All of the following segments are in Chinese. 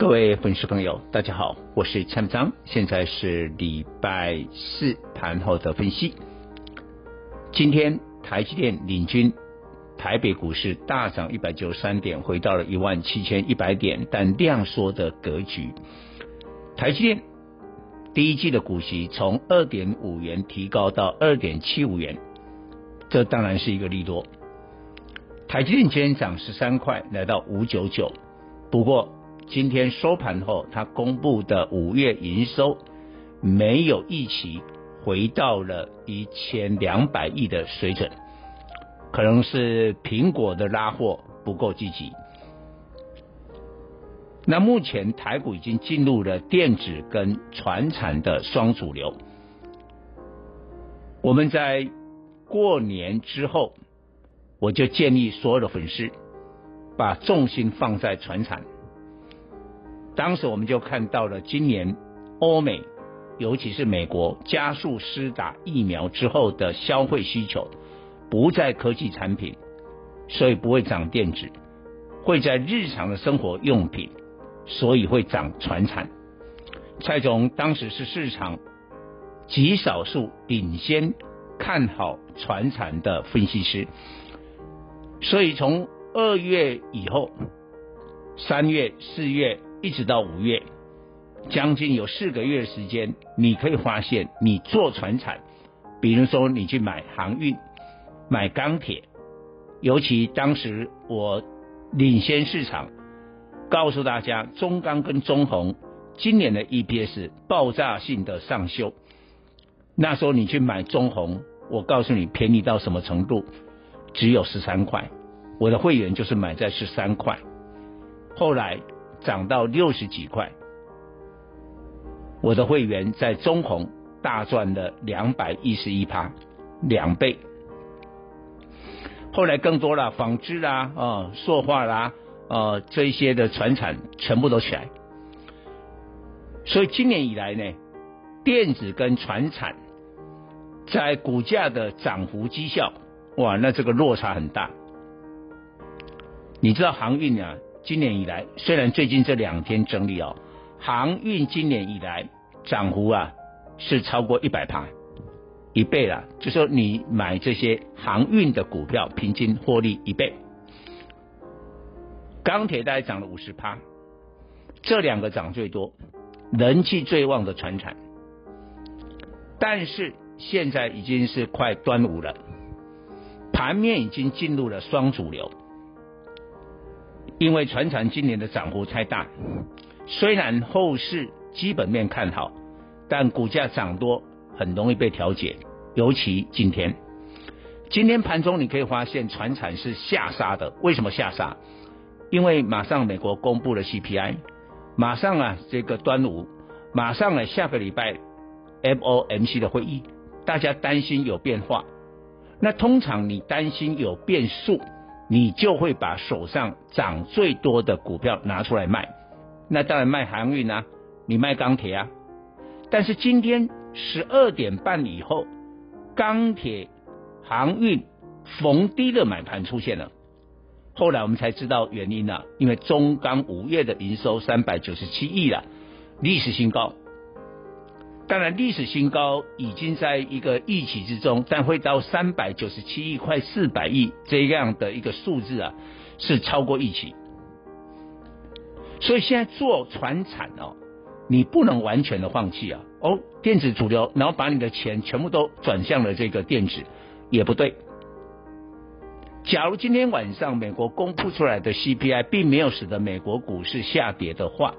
各位粉丝朋友，大家好，我是蔡章，现在是礼拜四盘后的分析。今天台积电领军台北股市大涨一百九十三点，回到了一万七千一百点，但量缩的格局。台积电第一季的股息从二点五元提高到二点七五元，这当然是一个利多。台积电今天涨十三块，来到五九九，不过。今天收盘后，他公布的五月营收没有预期，回到了一千两百亿的水准，可能是苹果的拉货不够积极。那目前台股已经进入了电子跟传产的双主流。我们在过年之后，我就建议所有的粉丝把重心放在传产。当时我们就看到了，今年欧美，尤其是美国加速施打疫苗之后的消费需求，不在科技产品，所以不会涨电子，会在日常的生活用品，所以会涨船产。蔡总当时是市场极少数领先看好船产的分析师，所以从二月以后，三月、四月。一直到五月，将近有四个月的时间，你可以发现，你做船产，比如说你去买航运、买钢铁，尤其当时我领先市场，告诉大家中钢跟中红今年的 EPS 爆炸性的上修，那时候你去买中红，我告诉你便宜到什么程度，只有十三块，我的会员就是买在十三块，后来。涨到六十几块，我的会员在中鸿大赚了两百一十一趴，两倍。后来更多了，纺织啦、啊、塑化啦、呃这些的船产全部都起来。所以今年以来呢，电子跟船产在股价的涨幅绩效，哇，那这个落差很大。你知道航运啊？今年以来，虽然最近这两天整理哦，航运今年以来涨幅啊是超过一百趴，一倍了。就说你买这些航运的股票，平均获利一倍。钢铁大概涨了五十趴，这两个涨最多，人气最旺的船产。但是现在已经是快端午了，盘面已经进入了双主流。因为船产今年的涨幅太大，虽然后市基本面看好，但股价涨多很容易被调节。尤其今天，今天盘中你可以发现船产是下杀的。为什么下杀？因为马上美国公布了 CPI，马上啊这个端午，马上啊下个礼拜 FOMC 的会议，大家担心有变化。那通常你担心有变数。你就会把手上涨最多的股票拿出来卖，那当然卖航运啊，你卖钢铁啊。但是今天十二点半以后，钢铁、航运逢低的买盘出现了。后来我们才知道原因了，因为中钢五月的营收三百九十七亿了，历史新高。当然，历史新高已经在一个预期之中，但会到三百九十七亿、快四百亿这样的一个数字啊，是超过预期。所以现在做传产哦，你不能完全的放弃啊！哦，电子主流，然后把你的钱全部都转向了这个电子，也不对。假如今天晚上美国公布出来的 CPI 并没有使得美国股市下跌的话，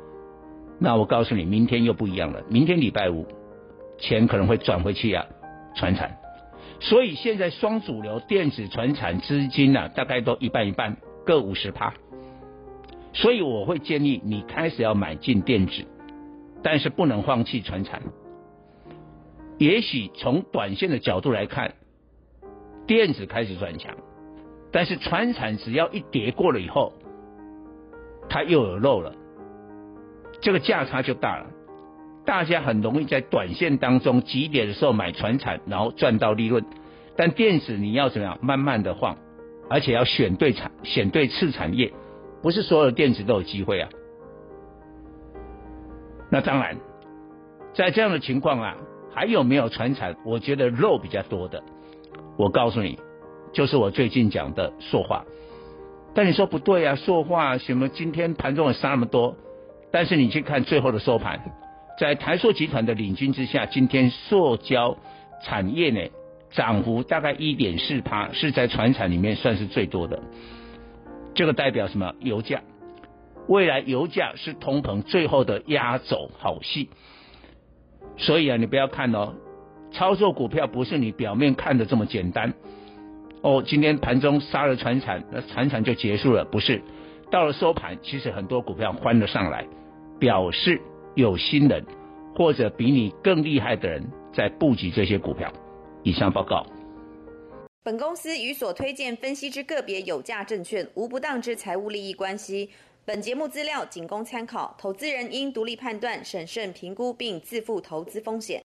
那我告诉你，明天又不一样了。明天礼拜五。钱可能会转回去啊，传产，所以现在双主流电子传产资金啊，大概都一半一半，各五十趴。所以我会建议你开始要买进电子，但是不能放弃传产。也许从短线的角度来看，电子开始转强，但是传产只要一跌过了以后，它又有漏了，这个价差就大了。大家很容易在短线当中急跌的时候买船产，然后赚到利润。但电子你要怎么样？慢慢的晃，而且要选对产，选对次产业，不是所有的电子都有机会啊。那当然，在这样的情况啊，还有没有船产？我觉得肉比较多的，我告诉你，就是我最近讲的塑化。但你说不对啊，塑化什么？今天盘中也杀那么多，但是你去看最后的收盘。在台塑集团的领军之下，今天塑胶产业呢涨幅大概一点四趴，是在船产里面算是最多的。这个代表什么？油价，未来油价是通膨最后的压轴好戏。所以啊，你不要看哦，操作股票不是你表面看的这么简单。哦，今天盘中杀了船产，那船产就结束了？不是，到了收盘，其实很多股票翻了上来，表示。有新人或者比你更厉害的人在布局这些股票。以上报告。本公司与所推荐分析之个别有价证券无不当之财务利益关系。本节目资料仅供参考，投资人应独立判断、审慎评估并自负投资风险。